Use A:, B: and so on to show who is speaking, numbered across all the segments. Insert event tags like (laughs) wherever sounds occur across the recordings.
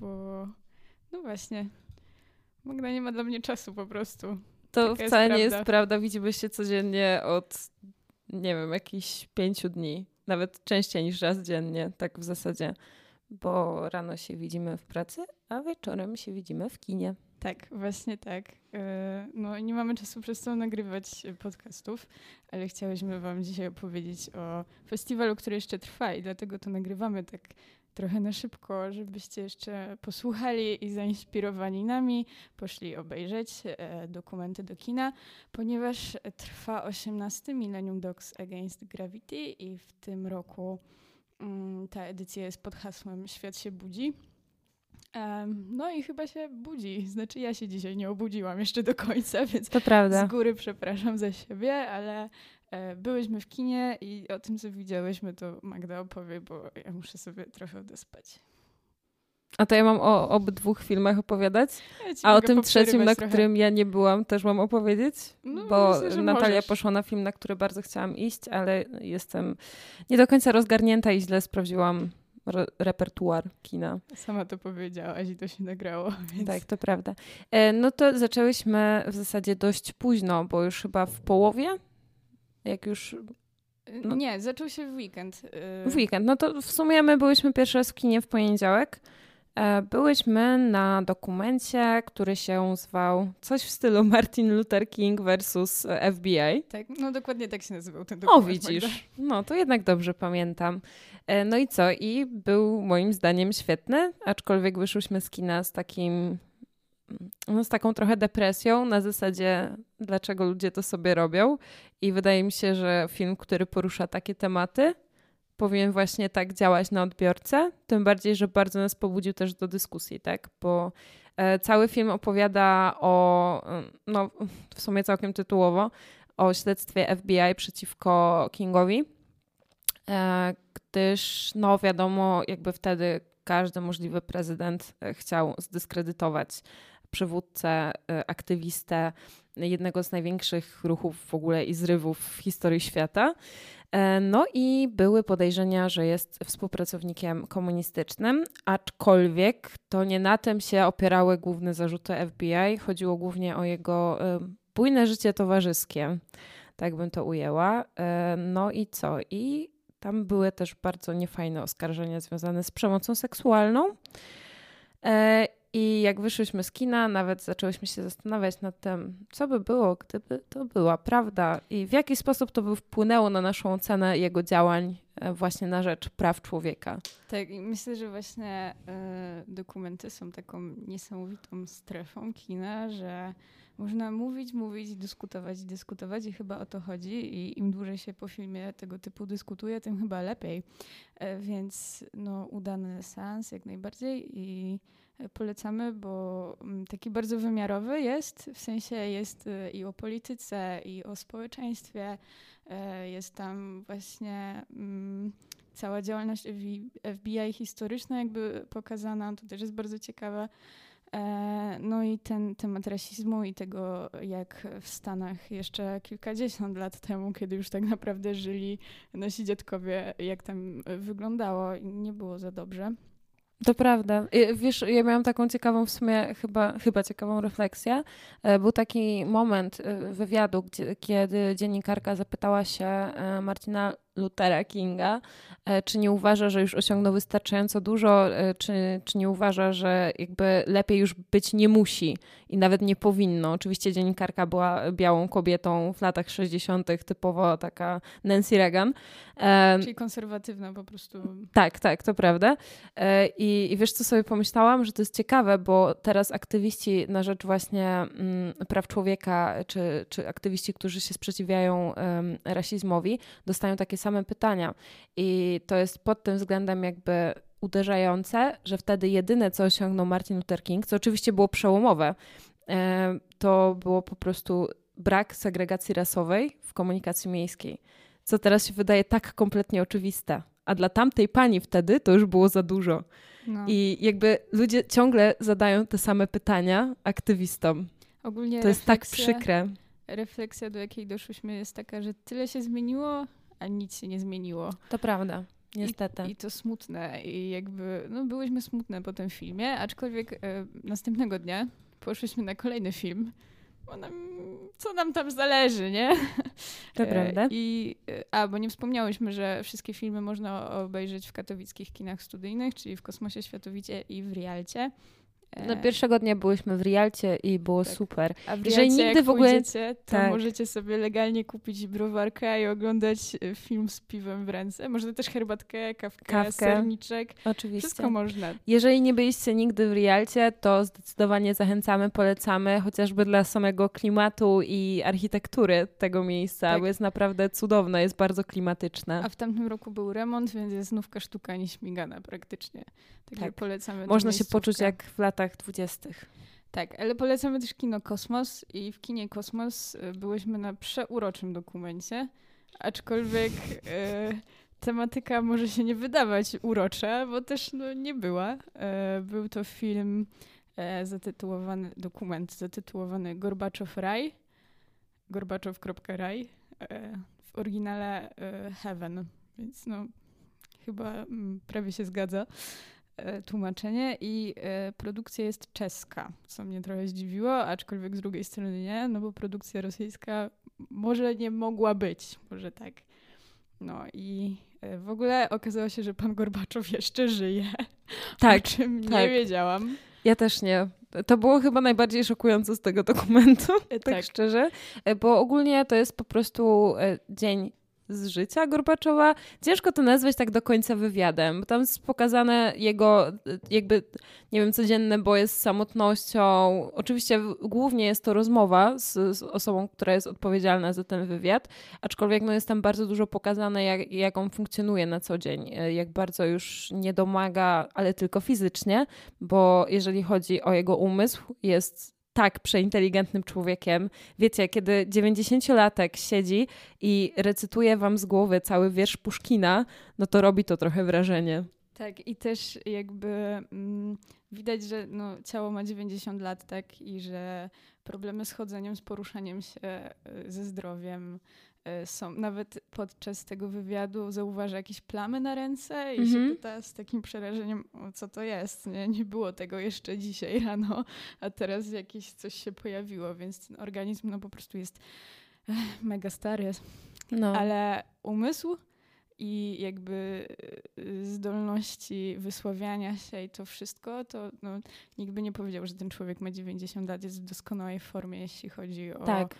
A: bo no właśnie, Magda nie ma dla mnie czasu po prostu.
B: To
A: Taka
B: wcale
A: jest
B: nie jest prawda. Widzimy się codziennie od, nie wiem, jakichś pięciu dni. Nawet częściej niż raz dziennie, tak w zasadzie. Bo rano się widzimy w pracy, a wieczorem się widzimy w kinie.
A: Tak, właśnie tak. E, No nie mamy czasu przez to nagrywać podcastów, ale chciałyśmy wam dzisiaj opowiedzieć o festiwalu, który jeszcze trwa i dlatego to nagrywamy tak trochę na szybko, żebyście jeszcze posłuchali i zainspirowani nami, poszli obejrzeć e, dokumenty do kina, ponieważ trwa 18 Millennium Dogs Against Gravity i w tym roku mm, ta edycja jest pod hasłem Świat się budzi. No i chyba się budzi. Znaczy ja się dzisiaj nie obudziłam jeszcze do końca, więc
B: To prawda.
A: z góry przepraszam za siebie, ale byłyśmy w kinie i o tym, co widziałyśmy, to Magda opowie, bo ja muszę sobie trochę odespać.
B: A to ja mam o obydwu filmach opowiadać.
A: Ja
B: A o tym trzecim, na
A: trochę.
B: którym ja nie byłam, też mam opowiedzieć?
A: No,
B: bo
A: myślę,
B: Natalia
A: możesz.
B: poszła na film, na który bardzo chciałam iść, ale jestem nie do końca rozgarnięta i źle sprawdziłam re- repertuar kina.
A: Sama to powiedziałaś i to się nagrało, (laughs) więc
B: Tak, to prawda. E, no to zaczęłyśmy w zasadzie dość późno, bo już chyba w połowie, jak już no-
A: Nie, zaczął się w weekend. y,
B: w weekend. No to w sumie my byłyśmy pierwszy raz w kinie w poniedziałek. E, Byłyśmy na dokumencie, który się zwał coś w stylu (laughs) Martin Luther King versus FBI.
A: Tak, no dokładnie tak się nazywał ten
B: O,
A: dokument. Magda.
B: widzisz. No, to jednak dobrze pamiętam. E, No i co? I był moim zdaniem świetny, aczkolwiek wyszłyśmy z kina z takim, no z taką trochę depresją na zasadzie, dlaczego ludzie to sobie robią. I wydaje mi się, że film, który porusza takie tematy, powinien właśnie tak działać na odbiorcę. Tym bardziej, że bardzo nas pobudził też do dyskusji, tak? Bo e, cały film opowiada o, mm, no w sumie całkiem tytułowo, o śledztwie FBI przeciwko Kingowi, e, gdyż no wiadomo, jakby wtedy każdy możliwy prezydent e, chciał zdyskredytować przywódcę, e, aktywistę jednego z największych ruchów w ogóle i zrywów w historii świata. E, No i były podejrzenia, że jest współpracownikiem komunistycznym, aczkolwiek to nie na tym się opierały główne zarzuty FBI. Chodziło głównie o jego e, bujne życie towarzyskie, tak bym to ujęła. E, No i co? I tam były też bardzo niefajne oskarżenia związane z przemocą seksualną. I jak wyszłyśmy z kina, nawet zaczęłyśmy się zastanawiać nad tym, co by było, gdyby to była prawda i w jaki sposób to by wpłynęło na naszą ocenę jego działań e, właśnie na rzecz praw człowieka.
A: Tak, i myślę, że właśnie e, dokumenty są taką niesamowitą strefą kina, że można mówić, mówić, dyskutować, dyskutować i chyba o to chodzi. I im dłużej się po filmie tego typu dyskutuje, tym chyba lepiej. E, więc no, udany seans jak najbardziej i polecamy, bo mm, taki bardzo wymiarowy jest, w sensie jest e, i o polityce, i o społeczeństwie. E, Jest tam właśnie mm, cała działalność FBI historyczna jakby pokazana, to też jest bardzo ciekawe. E, No i ten temat rasizmu i tego, jak w Stanach jeszcze kilkadziesiąt lat temu, kiedy już tak naprawdę żyli nasi dziadkowie, jak tam wyglądało i nie było za dobrze.
B: To prawda. I Wiesz, ja miałam taką ciekawą w sumie, chyba, chyba ciekawą refleksję. E, Był taki moment e, wywiadu, gdzie, kiedy dziennikarka zapytała się e, Martina Luthera Kinga, e, czy nie uważa, że już osiągnął wystarczająco dużo, e, czy, czy nie uważa, że jakby lepiej już być nie musi i nawet nie powinno. Oczywiście dziennikarka była białą kobietą w latach 60., typowo taka Nancy Reagan. E,
A: Czyli konserwatywna po prostu.
B: tak, tak, to prawda. I, I wiesz, co sobie pomyślałam, że to jest ciekawe, bo teraz aktywiści na rzecz właśnie mm, praw człowieka, czy, czy aktywiści, którzy się sprzeciwiają rasizmowi, dostają takie same pytania. I to jest pod tym względem jakby uderzające, że wtedy jedyne, co osiągnął Martin Luther King, co oczywiście było przełomowe, e, to było po prostu brak segregacji rasowej w komunikacji miejskiej co teraz się wydaje tak kompletnie oczywiste. A dla tamtej pani wtedy to już było za dużo.
A: No.
B: I jakby ludzie ciągle zadają te same pytania aktywistom.
A: Ogólnie
B: To jest tak przykre.
A: Refleksja, do jakiej doszłyśmy, jest taka, że tyle się zmieniło, a nic się nie zmieniło.
B: To prawda. Niestety.
A: I, I, to smutne. I jakby, no byłyśmy smutne po tym filmie, aczkolwiek e, następnego dnia poszliśmy na kolejny film. Bo nam, co nam tam zależy, nie?
B: To e, prawda.
A: I, e, a, bo nie wspomniałyśmy, że wszystkie filmy można obejrzeć w katowickich kinach studyjnych, czyli w Kosmosie Światowicie i w Rialcie.
B: No, pierwszego dnia byliśmy w Rialcie i było tak. super.
A: A w Rialcie, nigdy jak w ogóle pójdziecie, to tak. możecie sobie legalnie kupić browarkę i oglądać e, film z piwem w ręce. Można też herbatkę, kawkę, kawkę. serniczek.
B: Oczywiście.
A: Wszystko można.
B: Jeżeli nie byliście nigdy w Rialcie, to zdecydowanie zachęcamy, polecamy, chociażby dla samego klimatu i architektury tego miejsca, tak. bo jest naprawdę cudowne, jest bardzo klimatyczne.
A: A w tamtym roku był remont, więc jest znówka sztuka nieśmigana praktycznie. Także tak. polecamy.
B: Można się poczuć jak w latach dwudziestych.
A: Tak, ale polecamy też kino Kosmos i w kinie Kosmos y, byłyśmy na przeuroczym dokumencie, aczkolwiek e, tematyka może się nie wydawać urocza, bo też no, nie była. E, był to film e, zatytułowany, dokument zatytułowany Gorbaczow Raj, gorbaczow.raj, e, w oryginale Heaven, więc no chyba m, mm, prawie się zgadza. E, tłumaczenie i e, produkcja jest czeska, co mnie trochę zdziwiło, aczkolwiek z drugiej strony nie, no bo produkcja rosyjska może nie mogła być, może tak. No i e, w ogóle okazało się, że pan Gorbaczow jeszcze żyje, tak, o czym tak. nie wiedziałam.
B: Ja też nie. To było chyba najbardziej szokujące z tego dokumentu, tak, tak szczerze, bo ogólnie to jest po prostu dzień z życia Gorbaczowa. Ciężko to nazwać tak do końca wywiadem, bo tam jest pokazane jego jakby, nie wiem, codzienne boje z samotnością. Oczywiście głównie jest to rozmowa z, z, osobą, która jest odpowiedzialna za ten wywiad, aczkolwiek no, jest tam bardzo dużo pokazane, jak, jak on funkcjonuje na co dzień, jak bardzo już nie domaga, ale tylko fizycznie, bo jeżeli chodzi o jego umysł, jest tak przeinteligentnym człowiekiem. Wiecie, kiedy 90-latek siedzi i recytuje wam z głowy cały wiersz Puszkina, no to robi to trochę wrażenie.
A: Tak, i też jakby mm, widać, że no, ciało ma 90 lat, tak, i że problemy z chodzeniem, z poruszaniem się, y, ze zdrowiem, są, nawet podczas tego wywiadu zauważa jakieś plamy na ręce i się mhm. pyta z takim przerażeniem, co to jest. Nie? nie było tego jeszcze dzisiaj (laughs) rano, a teraz jakieś coś się pojawiło, więc ten organizm no po prostu jest mega stary. No. Ale umysł i jakby e, zdolności wysławiania się i to wszystko, to no, nikt by nie powiedział, że ten człowiek ma 90 lat, jest w doskonałej formie, jeśli chodzi o
B: tak
A: E,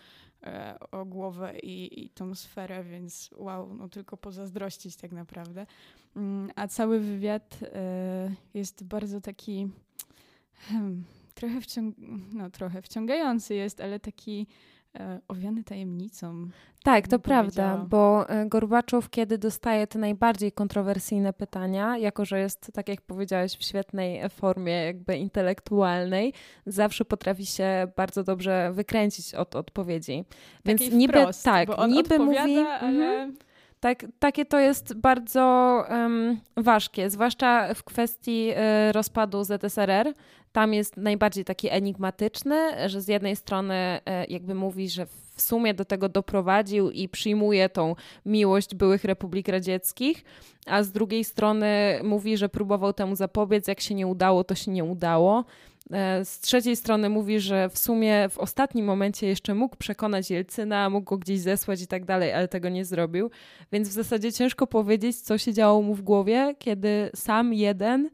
A: o głowę i, i tą sferę, więc wow, no tylko pozazdrościć tak naprawdę. Mm, a cały wywiad e, jest bardzo taki hmm, trochę, wciąg no, trochę wciągający jest, ale taki E, owiany tajemnicą.
B: Tak, to prawda, bo e, Gorbaczow, kiedy dostaje te najbardziej kontrowersyjne pytania, jako że jest, tak jak powiedziałeś, w świetnej formie jakby intelektualnej, zawsze potrafi się bardzo dobrze wykręcić od odpowiedzi.
A: Więc Takiej niby wprost, tak, niby mówi. Ale... Mhm.
B: Tak, takie to jest bardzo um, ważkie, zwłaszcza w kwestii y, rozpadu ZSRR. Tam jest najbardziej taki enigmatyczny, że z jednej strony y, jakby mówi, że w sumie do tego doprowadził i przyjmuje tą miłość byłych republik radzieckich, a z drugiej strony mówi, że próbował temu zapobiec, jak się nie udało, to się nie udało. E, z trzeciej strony mówi, że w sumie w ostatnim momencie jeszcze mógł przekonać Jelcyna, mógł go gdzieś zesłać i tak dalej, ale tego nie zrobił. Więc w zasadzie ciężko powiedzieć, co się działo mu w głowie, kiedy sam jeden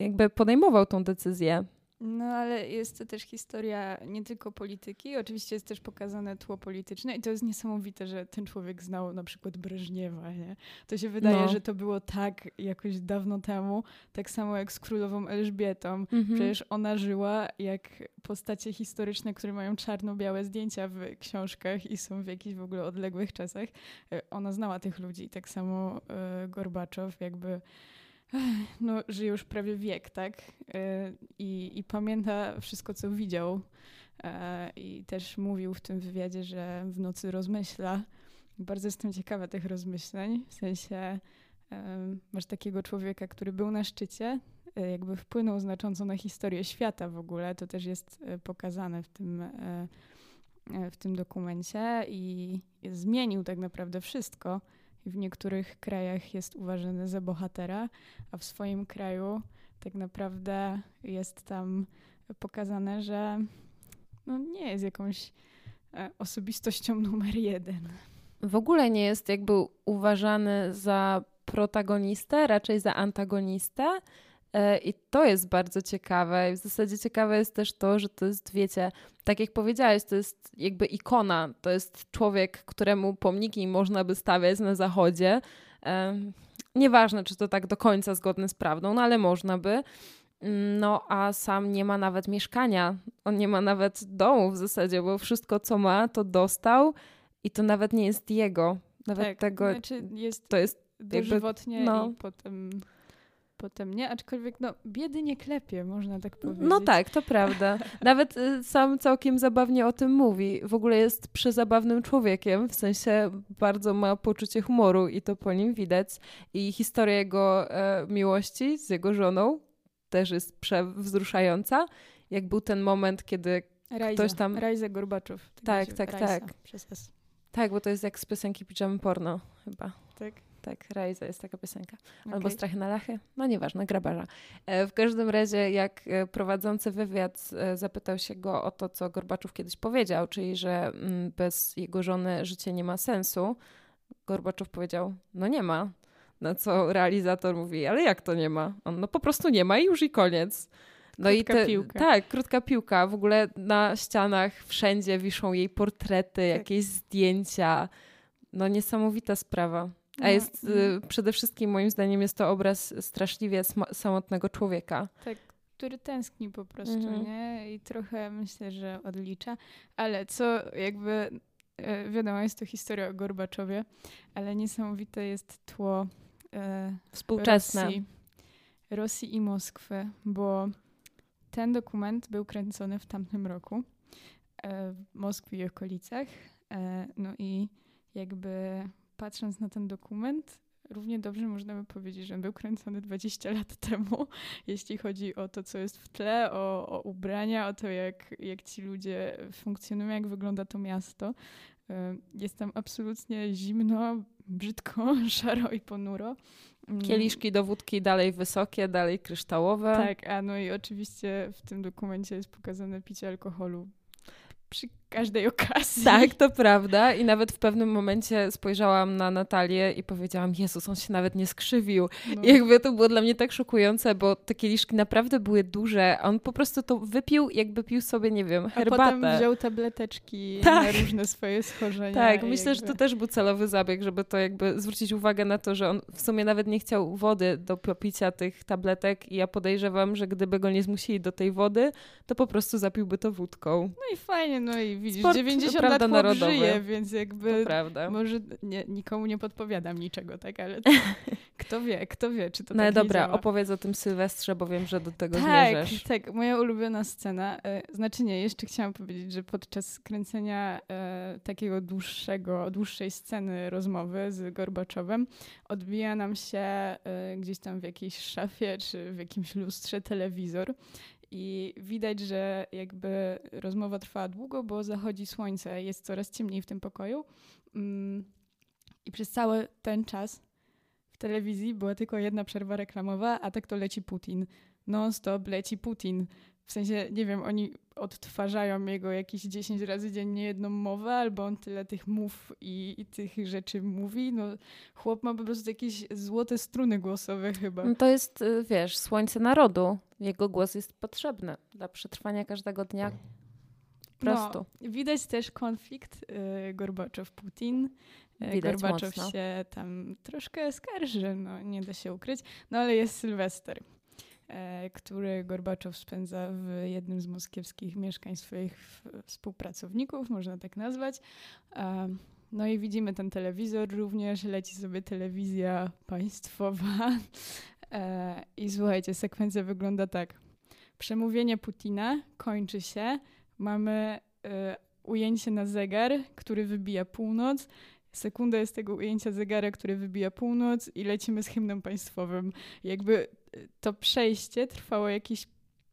B: jakby podejmował tą decyzję.
A: No ale jest to też historia nie tylko polityki, oczywiście jest też pokazane tło polityczne i to jest niesamowite, że ten człowiek znał na przykład Breżniewa, nie? To się wydaje, no. że to było tak jakoś dawno temu, tak samo jak z królową Elżbietą. Mhm. Przecież ona żyła jak postacie historyczne, które mają czarno-białe zdjęcia w książkach i są w jakichś w ogóle odległych czasach. E, ona znała tych ludzi, tak samo e, Gorbaczow jakby no, żyje już prawie wiek, tak? E, I, i pamięta wszystko, co widział. E, I też mówił w tym wywiadzie, że w nocy rozmyśla. Bardzo jestem ciekawa tych rozmyśleń. W sensie masz takiego człowieka, który był na szczycie, e, jakby wpłynął znacząco na historię świata w ogóle. To też jest pokazane w tym, w tym dokumencie i zmienił tak naprawdę wszystko w niektórych krajach jest uważany za bohatera, a w swoim kraju tak naprawdę jest tam pokazane, że no, nie jest jakąś e, osobistością (laughs) numer jeden.
B: W ogóle nie jest jakby uważany za protagonistę, raczej za antagonistę. E, I to jest bardzo ciekawe. I w zasadzie ciekawe jest też to, że to jest, wiecie, tak jak powiedziałeś, to jest jakby ikona. To jest człowiek, któremu pomniki można by stawiać na zachodzie. Nieważne, czy to tak do końca zgodne z prawdą, no ale można by. No, a sam nie ma nawet mieszkania. On nie ma nawet domu w zasadzie, bo wszystko, co ma, to dostał i to nawet nie jest jego. Nawet
A: tak,
B: tego.
A: Znaczy jest
B: to jest
A: dożywotnie no. i potem potem nie, aczkolwiek no, biedy nie klepie, można tak powiedzieć.
B: No tak, to prawda. (laughs) Nawet y, sam całkiem zabawnie o tym mówi. W ogóle jest przezabawnym człowiekiem, w sensie bardzo ma poczucie humoru i to po nim widać. I historia jego e, miłości z jego żoną też jest przewzruszająca. Jak był ten moment, kiedy
A: Rajza,
B: ktoś tam...
A: Rajza Gorbaczow.
B: Tak, tak, tak. S. Tak, bo to jest jak z piosenki Pijamy Porno chyba.
A: Tak.
B: Tak, Rajza jest taka piosenka. Albo okay. Strachy na lachy. No nieważne, grabarza. E, w każdym razie, jak e, prowadzący wywiad e, zapytał się go o to, co Gorbaczów kiedyś powiedział, czyli że mm, bez jego żony życie nie ma sensu, Gorbaczow powiedział, no nie ma. Na co realizator mówi, ale jak to nie ma? On, no po prostu nie ma i już i koniec.
A: No krótka i te, piłka.
B: Tak, krótka piłka. W ogóle na ścianach wszędzie wiszą jej portrety, tak. jakieś zdjęcia. No niesamowita sprawa. A no, jest y, przede wszystkim moim zdaniem jest to obraz straszliwie samotnego człowieka.
A: Tak, który tęskni po prostu, mhm. nie? I trochę myślę, że odlicza. Ale co jakby e, wiadomo, jest to historia o Gorbaczowie, ale niesamowite jest tło e,
B: współczesne
A: Rosji, Rosji i Moskwy, bo ten dokument był kręcony w tamtym roku e, w Moskwie i okolicach. E, no i jakby patrząc na ten dokument, równie dobrze można by powiedzieć, że był kręcony 20 lat temu, (laughs) jeśli chodzi o to, co jest w tle, o, o ubrania, o to, jak, jak ci ludzie funkcjonują, jak wygląda to miasto. E, jest tam absolutnie zimno, brzydko, (laughs) szaro i ponuro.
B: Mm. Kieliszki do wódki dalej wysokie, dalej kryształowe.
A: Tak, a no i oczywiście w tym dokumencie jest pokazane picie alkoholu przy każdej okazji.
B: Tak, to (laughs) prawda. I nawet w pewnym momencie spojrzałam na Natalię i powiedziałam, Jezus, on się nawet nie skrzywił. No. I jakby to było dla mnie tak szokujące, bo te kieliszki naprawdę były duże. On po prostu to wypił, jakby pił sobie, nie wiem, herbatę.
A: A potem wziął tableteczki tak. na różne swoje schorzenia.
B: Tak, myślę, jakby... że to też był celowy zabieg, żeby to jakby zwrócić uwagę na to, że on w sumie nawet nie chciał wody do popicia tych tabletek i ja podejrzewam, że gdyby go nie zmusili do tej wody, to po prostu zapiłby to wódką.
A: No i fajnie, no i widzisz, Sport, 90 lat narodowy. żyje, więc jakby może nie, nikomu nie podpowiadam niczego, tak, ale to, (laughs) kto wie, kto wie, czy to
B: no
A: tak
B: dobra,
A: działa.
B: opowiedz o tym Sylwestrze, bo wiem, że do tego
A: tak,
B: zmierzasz.
A: Tak, moja ulubiona scena, e, znaczy nie, jeszcze chciałam powiedzieć, że podczas kręcenia e, takiego dłuższego, dłuższej sceny rozmowy z Gorbaczowem odbija nam się e, gdzieś tam w jakiejś szafie, czy w jakimś lustrze telewizor i widać, że jakby rozmowa trwała długo, bo zachodzi słońce, jest coraz ciemniej w tym pokoju. Mm, I przez cały ten czas w telewizji była tylko jedna przerwa reklamowa, a tak to leci Putin. Non-stop leci Putin. W sensie, nie wiem, oni odtwarzają jego jakieś 10 razy dziennie jedną mowę, albo on tyle tych mów i, i, tych rzeczy mówi. No, chłop ma po prostu jakieś złote struny głosowe chyba.
B: No to jest, y, wiesz, słońce narodu. Jego głos jest potrzebny dla przetrwania każdego dnia. Prosto.
A: No, widać też konflikt y, Gorbaczow-Putin. Y, Gorbaczow mocno. się tam troszkę skarży, no nie da się ukryć. No ale jest Sylwester. E, który Gorbaczow spędza w jednym z moskiewskich mieszkań swoich współpracowników, można tak nazwać. No i widzimy ten telewizor również, leci sobie telewizja państwowa. E, I słuchajcie, sekwencja wygląda tak. Przemówienie Putina kończy się. Mamy ujęcie na zegar, który wybija północ. Sekunda jest tego ujęcia zegara, który wybija północ i lecimy z hymnem państwowym. Jakby to przejście trwało jakieś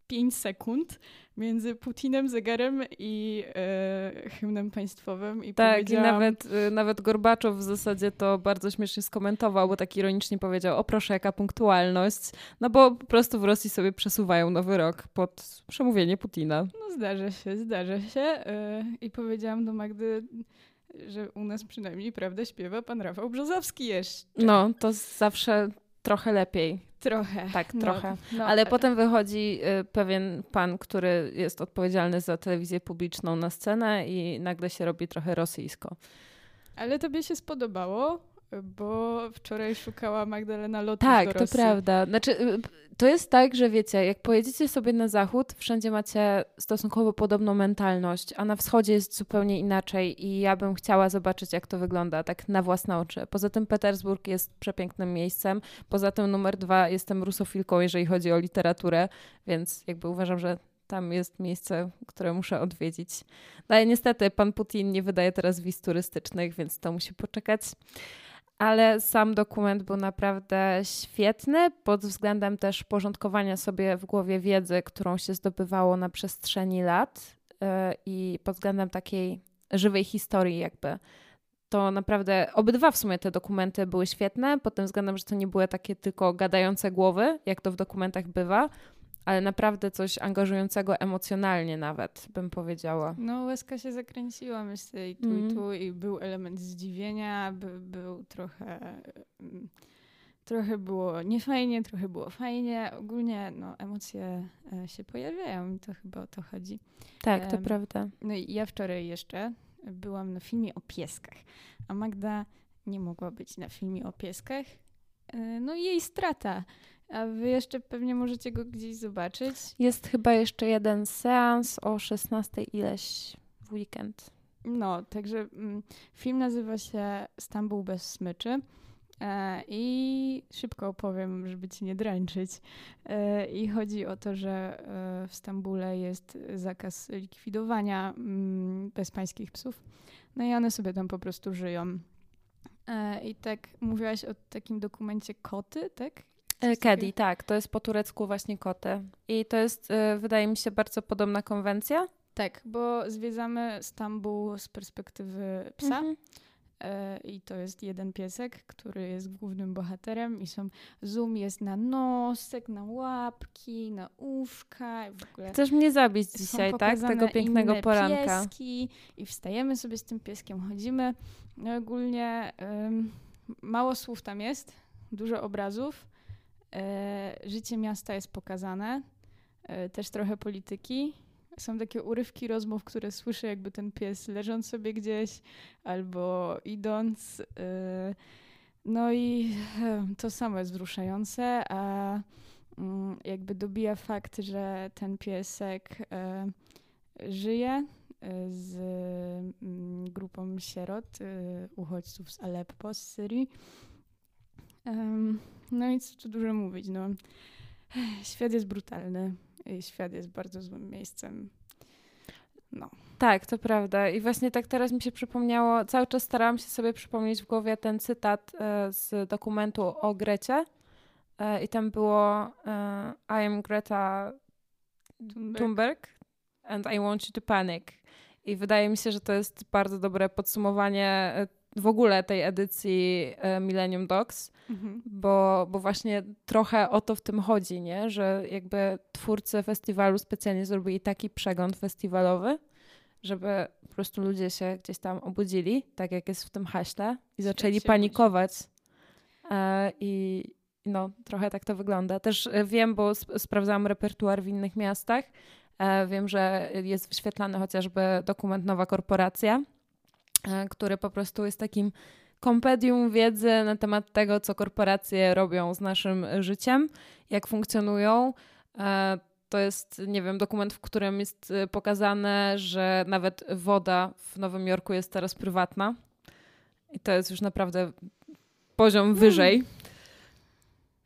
A: 5 sekund między Putinem, zegarem i e, hymnem państwowym. I
B: tak, i nawet, y, nawet Gorbaczow w zasadzie to bardzo śmiesznie skomentował, bo tak ironicznie powiedział, o proszę, jaka punktualność, no bo po prostu w Rosji sobie przesuwają nowy rok pod przemówienie Putina.
A: No zdarza się, zdarza się. E, I powiedziałam do Magdy, że u nas przynajmniej, prawda, śpiewa pan Rafał Brzozowski jeszcze.
B: No, to zawsze trochę lepiej.
A: Trochę.
B: Tak, no, trochę. No, ale, ale potem wychodzi y, pewien pan, który jest odpowiedzialny za telewizję publiczną na scenę i nagle się robi trochę rosyjsko.
A: Ale tobie się spodobało? Bo wczoraj szukała Magdalena lotu
B: Tak, to prawda. Znaczy, y, to jest tak, że wiecie, jak pojedziecie sobie na zachód, wszędzie macie stosunkowo podobną mentalność, a na wschodzie jest zupełnie inaczej i ja bym chciała zobaczyć, jak to wygląda, tak na własne oczy. Poza tym Petersburg jest przepięknym miejscem. Poza tym numer dwa, jestem rusofilką, jeżeli chodzi o literaturę, więc jakby uważam, że tam jest miejsce, które muszę odwiedzić. No ale niestety pan Putin nie wydaje teraz wiz turystycznych, więc to musi poczekać ale sam dokument był naprawdę świetny pod względem też porządkowania sobie w głowie wiedzy, którą się zdobywało na przestrzeni lat e, i pod względem takiej żywej historii jakby. To naprawdę obydwa w sumie te dokumenty były świetne, pod tym względem, że to nie były takie tylko gadające głowy, jak to w dokumentach bywa, ale naprawdę coś angażującego emocjonalnie nawet, bym powiedziała.
A: No, łezka się zakręciła, myślę, i tu, mm. i tu, i był element zdziwienia, by, był trochę... Mm, trochę było niefajnie, trochę było fajnie. Ogólnie no, emocje e, się pojawiają i to chyba o to chodzi.
B: Tak, to um, prawda.
A: No i ja wczoraj jeszcze byłam na filmie o pieskach, a Magda nie mogła być na filmie o pieskach. E, no i jej strata. A wy jeszcze pewnie możecie go gdzieś zobaczyć.
B: Jest chyba jeszcze jeden seans o 16 ileś w weekend.
A: No, także mm, film nazywa się Stambuł bez smyczy. E, I szybko opowiem, żeby ci nie drańczyć. E, I chodzi o to, że e, w Stambule jest zakaz likwidowania mm, bezpańskich psów. No i one sobie tam po prostu żyją. I tak mówiłaś o takim dokumencie Koty, tak?
B: Kedi, tak. To jest po turecku właśnie koty. I to jest, e, wydaje mi się, bardzo podobna konwencja.
A: Tak, bo zwiedzamy Stambuł z perspektywy psa. Mhm. E, I to jest jeden piesek, który jest głównym bohaterem i są zoom jest na nosek, na łapki, na uszka. W ogóle
B: Chcesz mnie zabić dzisiaj, tak? Tego pięknego poranka.
A: Pieski I wstajemy sobie z tym pieskiem, chodzimy. No ogólnie mało słów tam jest, dużo obrazów. E, życie miasta jest pokazane, e, też trochę polityki. Są takie urywki rozmów, które słyszę, jakby ten pies leżąc sobie gdzieś albo idąc. E, no i to samo jest wzruszające, a mm, jakby dobija fakt, że ten piesek żyje z mm, grupą sierot, uchodźców z Aleppo, z Syrii. No i co tu dużo mówić, no. Świat jest brutalny świat jest bardzo złym miejscem. No.
B: Tak, to prawda. I właśnie tak teraz mi się przypomniało, cały czas starałam się sobie przypomnieć w głowie ten cytat e, z dokumentu o Grecie. E, I tam było e, I am Greta Thunberg. Thunberg and I want you to panic. I wydaje mi się, że to jest bardzo dobre podsumowanie w ogóle tej edycji e, Millennium Dogs, mhm. bo, bo właśnie trochę o to w tym chodzi, nie? że jakby twórcy festiwalu specjalnie zrobili taki przegląd festiwalowy, żeby po prostu ludzie się gdzieś tam obudzili, tak jak jest w tym haśle, i zaczęli panikować. E, I no, trochę tak to wygląda. Też e, wiem, bo sp sprawdzałam repertuar w innych miastach. E, wiem, że jest wyświetlany chociażby dokument Nowa Korporacja, który po prostu jest takim kompedium wiedzy na temat tego, co korporacje robią z naszym życiem, jak funkcjonują. E, to jest, nie wiem, dokument, w którym jest e, pokazane, że nawet woda w Nowym Jorku jest teraz prywatna. I to jest już naprawdę poziom hmm. wyżej.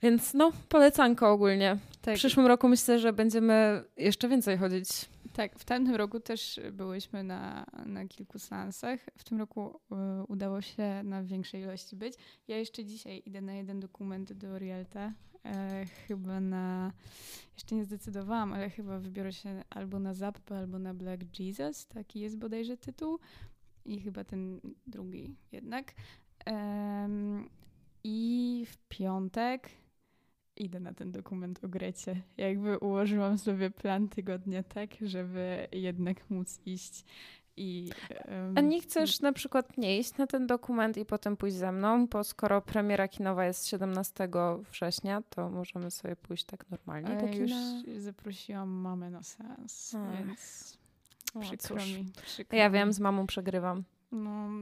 B: Więc no, polecanko ogólnie. Tak. W przyszłym roku myślę, że będziemy jeszcze więcej chodzić
A: Tak, w tamtym roku też byłyśmy na, na kilku seansach. W tym roku y, udało się na większej ilości być. Ja jeszcze dzisiaj idę na jeden dokument do Rialta. E, chyba na. Jeszcze nie zdecydowałam, ale chyba wybiorę się albo na Zappę, albo na Black Jesus. Taki jest bodajże tytuł. I chyba ten drugi jednak. I w piątek idę na ten dokument o Grecie. Jakby ułożyłam sobie plan tygodnia tak, żeby jednak móc iść i,
B: um, A nie chcesz na przykład nie iść na ten dokument i potem pójść ze mną, bo skoro premiera kinowa jest 17 września, to możemy sobie pójść tak normalnie
A: kina. Już zaprosiłam mamę na seans, A. więc przykro mi. Przykro
B: ja mi. wiem, z mamą przegrywam.
A: No, (laughs)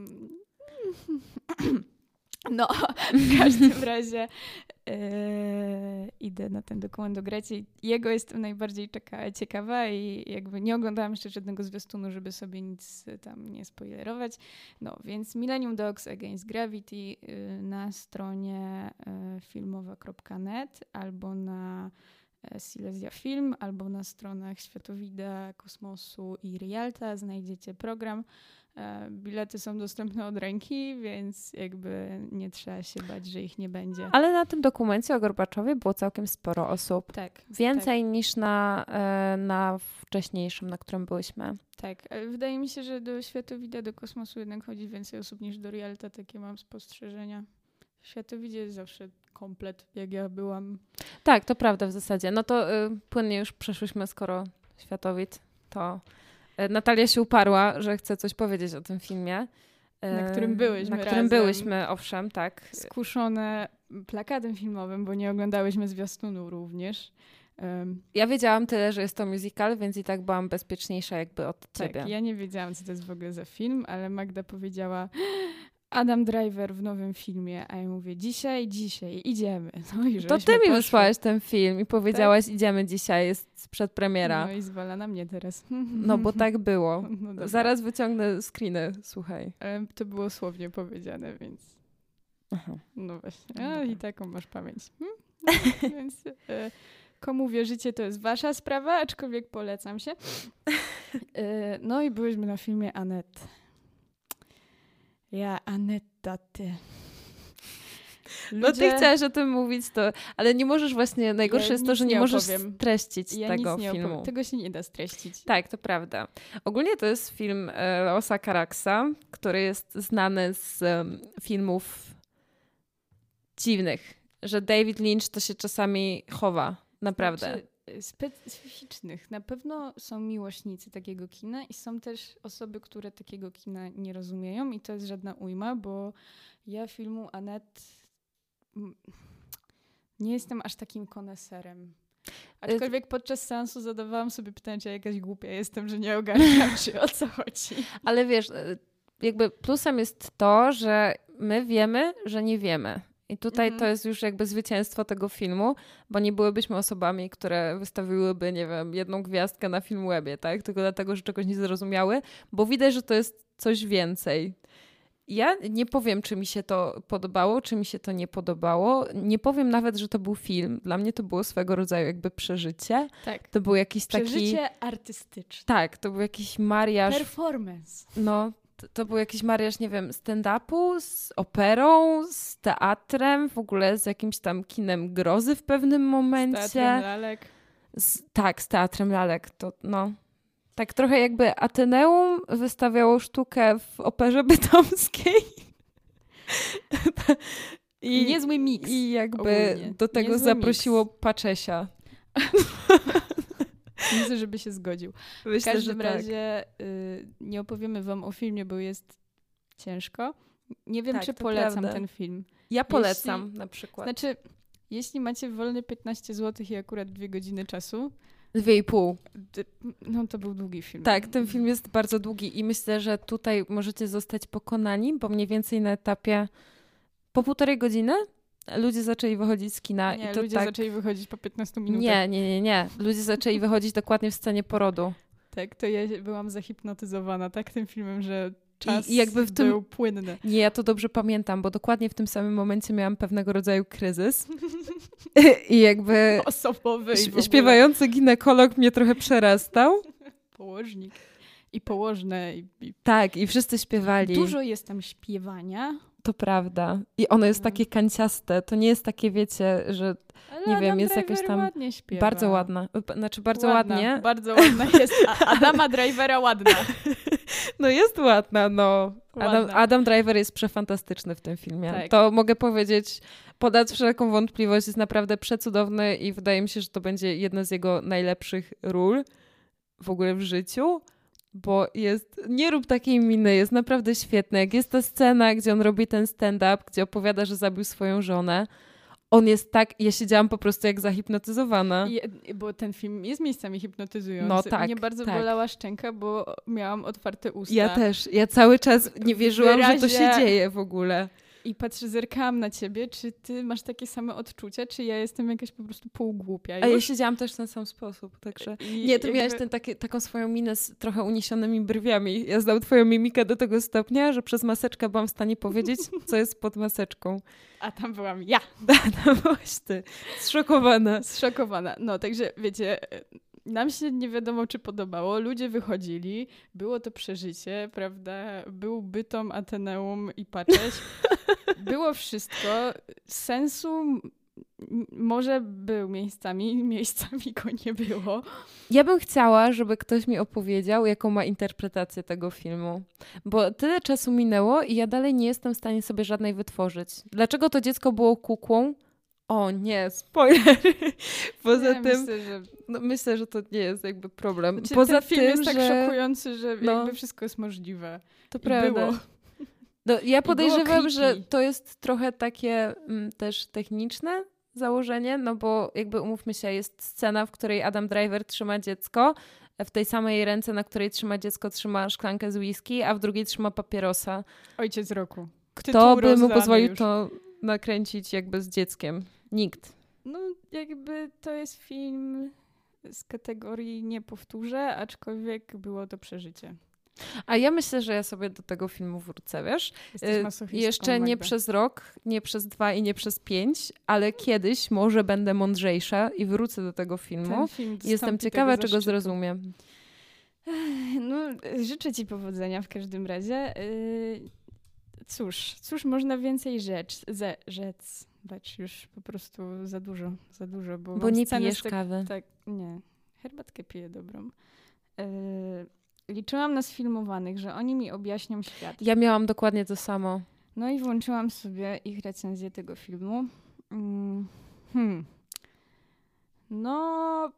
A: no, (laughs) w każdym razie idę na ten dokument o Grecie. Jego jestem najbardziej czeka, ciekawa i jakby nie oglądałam jeszcze żadnego zwiastunu, żeby sobie nic tam nie spoilerować. No, więc Millennium Dogs Against Gravity yy, na stronie yy, filmowa.net albo na Silesia Film, albo na stronach Światowida, Kosmosu i Rialta znajdziecie program. E, bilety są dostępne od ręki, więc jakby nie trzeba się bać, że ich nie będzie.
B: Ale na tym dokumencie o Gorbaczowie było całkiem sporo osób.
A: Tak.
B: Więcej
A: tak.
B: niż na, e, na wcześniejszym, na którym byliśmy.
A: Tak. Wydaje mi się, że do Światowida, do kosmosu jednak chodzi więcej osób niż do Rialta. Takie mam spostrzeżenia. W Światowidzie jest zawsze komplet, jak ja byłam.
B: Tak, to prawda w zasadzie. No to y, płynnie już przeszłyśmy, skoro Światowid, to E, Natalia się uparła, że chce coś powiedzieć o tym filmie.
A: Na którym byłyśmy.
B: Na którym byłyśmy, owszem, tak.
A: Skuszone plakatem filmowym, bo nie oglądałyśmy zwiastunu również.
B: Um, ja wiedziałam tyle, że jest to musical, więc i tak byłam bezpieczniejsza jakby od
A: tak,
B: ciebie.
A: Ja nie wiedziałam, co to jest w ogóle za film, ale Magda powiedziała, Adam Driver w nowym filmie, a ja mówię, dzisiaj, dzisiaj, idziemy. (laughs) No i
B: to ty mi poszły. wysłałeś ten film i powiedziałaś, tak? idziemy dzisiaj, jest przedpremiera.
A: No i zwala na mnie teraz. (laughs)
B: No bo tak było. (laughs) No Zaraz wyciągnę screeny, słuchaj.
A: Ale to było słownie powiedziane, więc... Aha. No właśnie, a, i taką masz pamięć. Hm? No, więc e, komu wierzycie, to jest wasza sprawa, aczkolwiek polecam się. E, no i byliśmy na filmie Anet. Ja, Aneta, ty.
B: Ludzie... No ty chciałaś o tym mówić, to, ale nie możesz właśnie, najgorsze ja jest to, że nie, nie możesz streścić ja tego filmu.
A: Tego się nie da streścić.
B: Tak, to prawda. Ogólnie to jest film e, Leosa Caraxa, który jest znany z um, filmów dziwnych, że David Lynch to się czasami chowa, naprawdę. Znaczy,
A: specyficznych. Na pewno są miłośnicy takiego kina i są też osoby, które takiego kina nie rozumieją i to jest żadna ujma, bo ja filmu Anet nie jestem aż takim koneserem. Aczkolwiek podczas seansu zadawałam sobie pytanie, czy ja jakaś głupia jestem, że nie ogarniam się, o co chodzi.
B: Ale wiesz, e, jakby plusem jest to, że my wiemy, że nie wiemy. I tutaj to mhm. jest już jakby zwycięstwo tego filmu, bo nie byłybyśmy osobami, które wystawiłyby, nie wiem, jedną gwiazdkę na film webie, tak? Tylko dlatego, że czegoś nie zrozumiały, bo widać, że to jest coś więcej. Ja nie powiem, czy mi się to podobało, czy mi się to nie podobało. Nie powiem nawet, że to był film. Dla mnie to było swego rodzaju jakby przeżycie.
A: Tak.
B: To był jakiś taki...
A: Przeżycie artystyczne.
B: Tak, to był jakiś mariaż...
A: Performance.
B: No, to, był jakiś mariaż, nie wiem, stand-upu, z operą, z teatrem, w ogóle z jakimś tam kinem grozy w pewnym momencie. Z
A: teatrem lalek.
B: Z, tak, z teatrem lalek. To no... Tak trochę jakby Ateneum wystawiało sztukę w operze bytomskiej. (laughs)
A: I niezły miks.
B: I jakby ogólnie. do tego niezły zaprosiło mix. Paczesia. (laughs)
A: Myślę, żeby się zgodził. Myślę, w każdym tak. razie tak. y, nie opowiemy wam o filmie, bo jest ciężko. Nie wiem, tak, czy polecam prawda. ten film.
B: Ja polecam jeśli, na przykład.
A: Znaczy, jeśli macie wolne 15 zł i akurat dwie godziny czasu,
B: Dwie i pół.
A: No to był długi film.
B: Tak, ten film jest bardzo długi i myślę, że tutaj możecie zostać pokonani, bo mniej więcej na etapie po półtorej godziny ludzie zaczęli wychodzić z kina.
A: Nie,
B: i to
A: ludzie
B: tak...
A: zaczęli wychodzić po 15 minutach.
B: Nie, nie, nie, nie. Ludzie zaczęli (laughs) wychodzić dokładnie w scenie porodu.
A: Tak, to ja byłam zahipnotyzowana tak tym filmem, że czas I, jakby w tym, był płynny.
B: Nie, ja to dobrze pamiętam, bo dokładnie w tym samym momencie miałam pewnego rodzaju kryzys. (laughs) I jakby
A: osobowy.
B: śpiewający ginekolog mnie trochę przerastał.
A: Położnik. I położne. I, i...
B: Tak, i wszyscy śpiewali.
A: Dużo jest tam śpiewania.
B: To prawda. I ono jest
A: No.
B: takie kanciaste. To nie jest takie, wiecie, że
A: Ale
B: Nie wiem,
A: Adam
B: jest jakaś tam
A: ładnie śpiewa.
B: bardzo ładna. Znaczy bardzo
A: Ładna,
B: ładnie.
A: Bardzo ładna jest. Adama Drivera ładna. (laughs)
B: No jest ładna, no. Adam,
A: Ładna.
B: Adam Driver jest przefantastyczny w tym filmie.
A: Tak.
B: To mogę powiedzieć, podać wszelką wątpliwość, jest naprawdę przecudowny i wydaje mi się, że to będzie jedna z jego najlepszych ról w ogóle w życiu, bo jest, nie rób takiej miny, jest naprawdę świetny. Jak jest ta scena, gdzie on robi ten stand-up, gdzie opowiada, że zabił swoją żonę, on jest tak, ja siedziałam po prostu jak zahipnotyzowana.
A: I, bo ten film jest miejscami hipnotyzujący.
B: No tak,
A: Mnie bardzo
B: tak.
A: bolała szczęka, bo miałam otwarte usta.
B: Ja też, ja cały czas nie wierzyłam, że to się
A: wyrazie-
B: dzieje w ogóle.
A: I patrzę, zerkałam na ciebie, czy ty masz takie same odczucia, czy ja jestem jakaś po prostu półgłupia.
B: A ja
A: już?
B: siedziałam też w ten sam sposób, także...
A: I
B: Nie, ty
A: jakby-
B: miałeś ten, taki, taką swoją minę z trochę uniesionymi brwiami. Ja znam twoją mimikę do tego stopnia, że przez maseczkę byłam w stanie powiedzieć, co jest pod maseczką.
A: A tam byłam ja, (laughs)
B: No właśnie, ty, zszokowana.
A: zszokowana. No, także wiecie, nam się nie wiadomo, czy podobało. Ludzie wychodzili, było to przeżycie, prawda? Był bytom, Ateneum i patrzeć. (laughs) Było wszystko. Sensu może był miejscami, miejscami go nie było.
B: Ja bym chciała, żeby ktoś mi opowiedział, jaką ma interpretację tego filmu. Bo tyle czasu minęło i ja dalej nie jestem w stanie sobie żadnej wytworzyć. Dlaczego to dziecko było kukłą? O nie, spoiler. (laughs) Poza
A: Ja
B: tym,
A: myślę, że
B: no, myślę, że to nie jest jakby problem.
A: Znaczy,
B: Poza
A: ten film
B: tym,
A: jest tak
B: że...
A: szokujący, że
B: no.
A: jakby wszystko jest możliwe.
B: To
A: I
B: prawda.
A: Było.
B: No, ja podejrzewam, że to jest trochę takie mm, też techniczne założenie, no bo jakby umówmy się, jest scena, w której Adam Driver trzyma dziecko, w tej samej ręce, na której trzyma dziecko, trzyma szklankę z whisky, a w drugiej trzyma papierosa.
A: Ojciec roku.
B: Kto by mu pozwolił
A: już.
B: to nakręcić jakby z dzieckiem? Nikt.
A: No jakby to jest film z kategorii nie powtórzę, aczkolwiek było to przeżycie.
B: A ja myślę, że ja sobie do tego filmu wrócę, wiesz? Y, Jeszcze nie przez rok, nie przez dwa i nie przez pięć, ale kiedyś może będę mądrzejsza i wrócę do tego filmu.
A: Film
B: Jestem ciekawa, czego zrozumiem.
A: No, życzę ci powodzenia w każdym razie. Yy, Cóż, cóż można więcej rzecz, ze, rzec, bacz już po prostu za dużo, za dużo, bo,
B: Bo nie pijesz
A: tak-
B: kawy.
A: Tak, nie. Herbatkę piję dobrą. Yy, liczyłam na sfilmowanych, że oni mi objaśnią świat.
B: Ja miałam dokładnie to samo.
A: No i włączyłam sobie ich recenzję tego filmu. Mm, Hmm. No,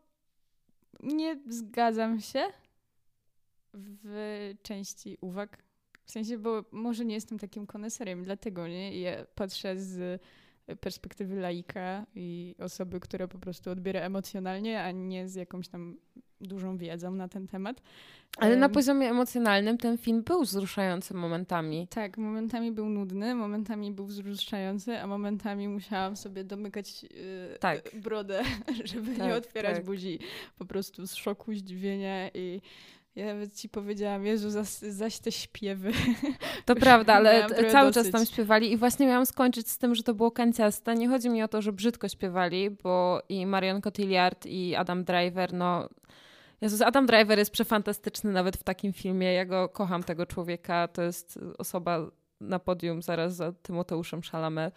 A: nie zgadzam się w części uwag. W sensie, bo może nie jestem takim koneserem, dlatego nie. Ja patrzę z perspektywy laika i osoby, która po prostu odbiera emocjonalnie, a nie z jakąś tam dużą wiedzą na ten temat.
B: Ale na poziomie emocjonalnym ten film był wzruszający momentami.
A: Tak, momentami był nudny, momentami był wzruszający, a momentami musiałam sobie domykać yy,
B: Tak.
A: brodę, (laughs) żeby
B: Tak,
A: nie otwierać
B: tak.
A: buzi. Po prostu z szoku, zdziwienia i ja nawet ci powiedziałam, Jezu, zaś, zaś te śpiewy.
B: To prawda, ale cały
A: dosyć.
B: czas tam śpiewali i właśnie miałam skończyć z tym, że to było kanciaste. Nie chodzi mi o to, że brzydko śpiewali, bo i Marion Cotillard i Adam Driver, no... Jezus, Adam Driver jest przefantastyczny nawet w takim filmie. Ja go kocham, tego człowieka. To jest osoba na podium zaraz za Tymoteuszem Chalamet.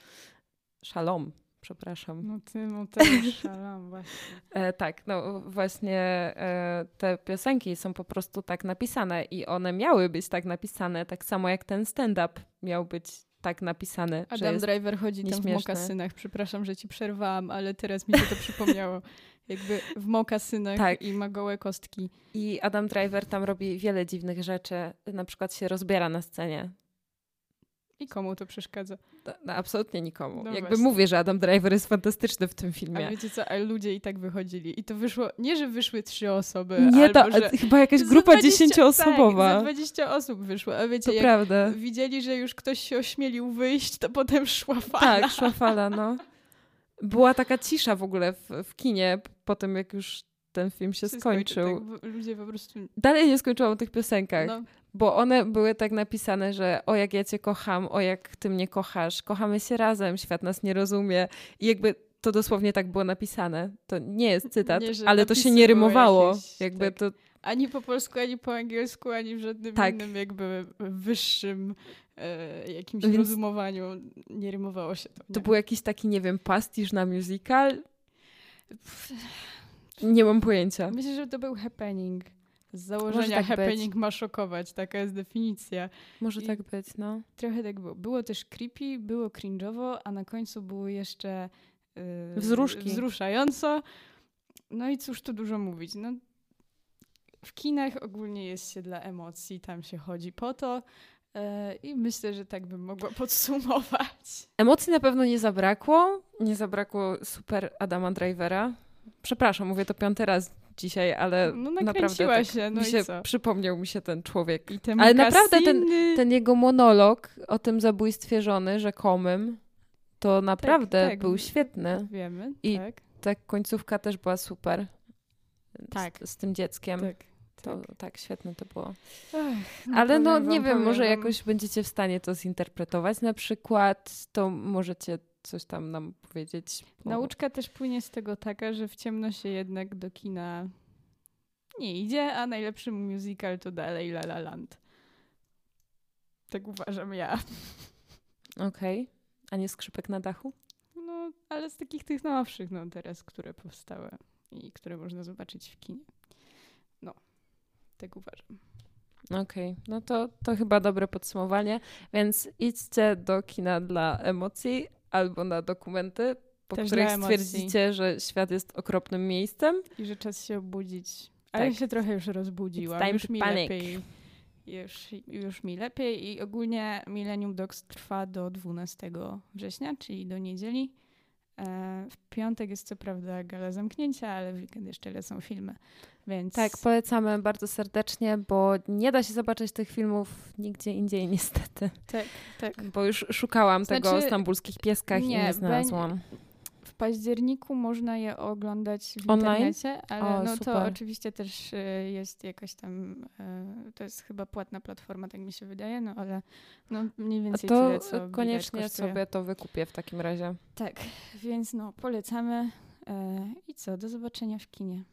B: Szalom, przepraszam.
A: No ty, Mateusz, (laughs) szalam właśnie.
B: E, tak, no właśnie e, te piosenki są po prostu tak napisane i one miały być tak napisane, tak samo jak ten stand-up miał być tak napisany, że
A: Adam. Driver chodzi tam w mokasynach. Przepraszam, że ci przerwałam, ale teraz mi się to przypomniało. (laughs) Jakby w mokasynach
B: Tak.
A: i ma gołe kostki.
B: I Adam Driver tam robi wiele dziwnych rzeczy, na przykład się rozbiera na scenie.
A: I komu to przeszkadza?
B: No, no, absolutnie nikomu.
A: No
B: Jakby
A: właśnie.
B: mówię, że Adam Driver jest fantastyczny w tym
A: A
B: filmie.
A: wiecie co, a ludzie i tak wychodzili. I to wyszło, nie że wyszły trzy osoby,
B: Nie, to
A: albo że...
B: chyba jakaś grupa
A: 20
B: dziesięcioosobowa.
A: Tak, za 20 osób wyszło. A wiecie,
B: to prawda.
A: widzieli, że już ktoś się ośmielił wyjść, to potem szła fala.
B: Tak, szła fala, no. Była taka cisza w ogóle w, w kinie po tym, jak już ten film się
A: Wszystko-
B: skończył.
A: Tak, ludzie po prostu...
B: Dalej nie skończyłam o tych piosenkach,
A: No,
B: bo one były tak napisane, że o jak ja cię kocham, o jak ty mnie kochasz, kochamy się razem, świat nas nie rozumie. I jakby to dosłownie tak było napisane. To nie jest cytat,
A: Nie,
B: ale to się nie rymowało.
A: jakieś,
B: jakby
A: tak.
B: to
A: ani po polsku, ani po angielsku, ani w żadnym
B: Tak.
A: innym jakby wyższym e, jakimś
B: Więc-
A: rozumowaniu nie rymowało się to.
B: To
A: nie?
B: był jakiś taki, nie wiem, pastisz na musical? Nie mam pojęcia.
A: Myślę, że to był happening. Z założenia
B: tak
A: happening ma szokować, taka jest definicja.
B: Może
A: I-
B: tak być, no.
A: Trochę tak było. Było też creepy, było cringe'owo, a na końcu było jeszcze yy,
B: Wzruszki.
A: wzruszająco. No i cóż tu dużo mówić. No, w kinach ogólnie jest się dla emocji, tam się chodzi po to. yy, I myślę, że tak bym mogła (laughs) podsumować.
B: Emocji na pewno nie zabrakło. Nie zabrakło super Adama Drivera. Przepraszam, mówię to piąty raz dzisiaj, ale
A: No
B: naprawdę tak
A: się, no
B: mi się przypomniał mi się ten człowiek.
A: I te
B: Ale naprawdę ten-. Ten jego monolog o tym zabójstwie żony rzekomym, to naprawdę
A: tak.
B: był świetny.
A: Wiemy,
B: I-
A: tak,
B: Ta końcówka też była super.
A: Tak.
B: Z, z tym dzieckiem.
A: tak.
B: To tak, świetne to było.
A: Ech,
B: Ale no nie wiem, może
A: powiem wam.
B: jakoś będziecie w stanie to zinterpretować na przykład, to możecie coś tam nam powiedzieć.
A: Nauczka też płynie z tego taka, że w ciemno się jednak do kina nie idzie, a najlepszy musical to dalej La La Land. Tak uważam ja.
B: Okej. A nie skrzypek na dachu?
A: No, ale z takich tych nowszych, no teraz, które powstały i które można zobaczyć w kinie. No, tak uważam.
B: Okej, no to, to chyba dobre podsumowanie. Więc idźcie do kina dla emocji albo na dokumenty, po
A: Też
B: których stwierdzicie, że świat jest okropnym miejscem.
A: I że czas się obudzić. Ale
B: Tak.
A: się trochę już rozbudziłam.
B: Time
A: Już mi
B: panic.
A: lepiej. Już, już mi lepiej i ogólnie Millennium Dogs trwa do 12 września, czyli do niedzieli. E, W piątek jest co prawda gala zamknięcia, ale w weekend jeszcze lecą filmy. Więc
B: Tak, polecamy bardzo serdecznie, bo nie da się zobaczyć tych filmów nigdzie indziej (laughs) niestety.
A: tak, tak.
B: Bo już szukałam tego o
A: Znaczy,
B: stambulskich pieskach i
A: nie,
B: nie
A: beń-
B: znalazłam.
A: W październiku można je oglądać w
B: Online?
A: internecie, ale
B: O,
A: no to
B: super.
A: oczywiście też e, jest jakaś tam, e, to jest chyba płatna platforma, tak mi się wydaje, no ale no mniej
B: A
A: więcej
B: to
A: tyle, co
B: koniecznie sobie to wykupię w takim razie.
A: Tak, więc no polecamy e, i co, do zobaczenia w kinie.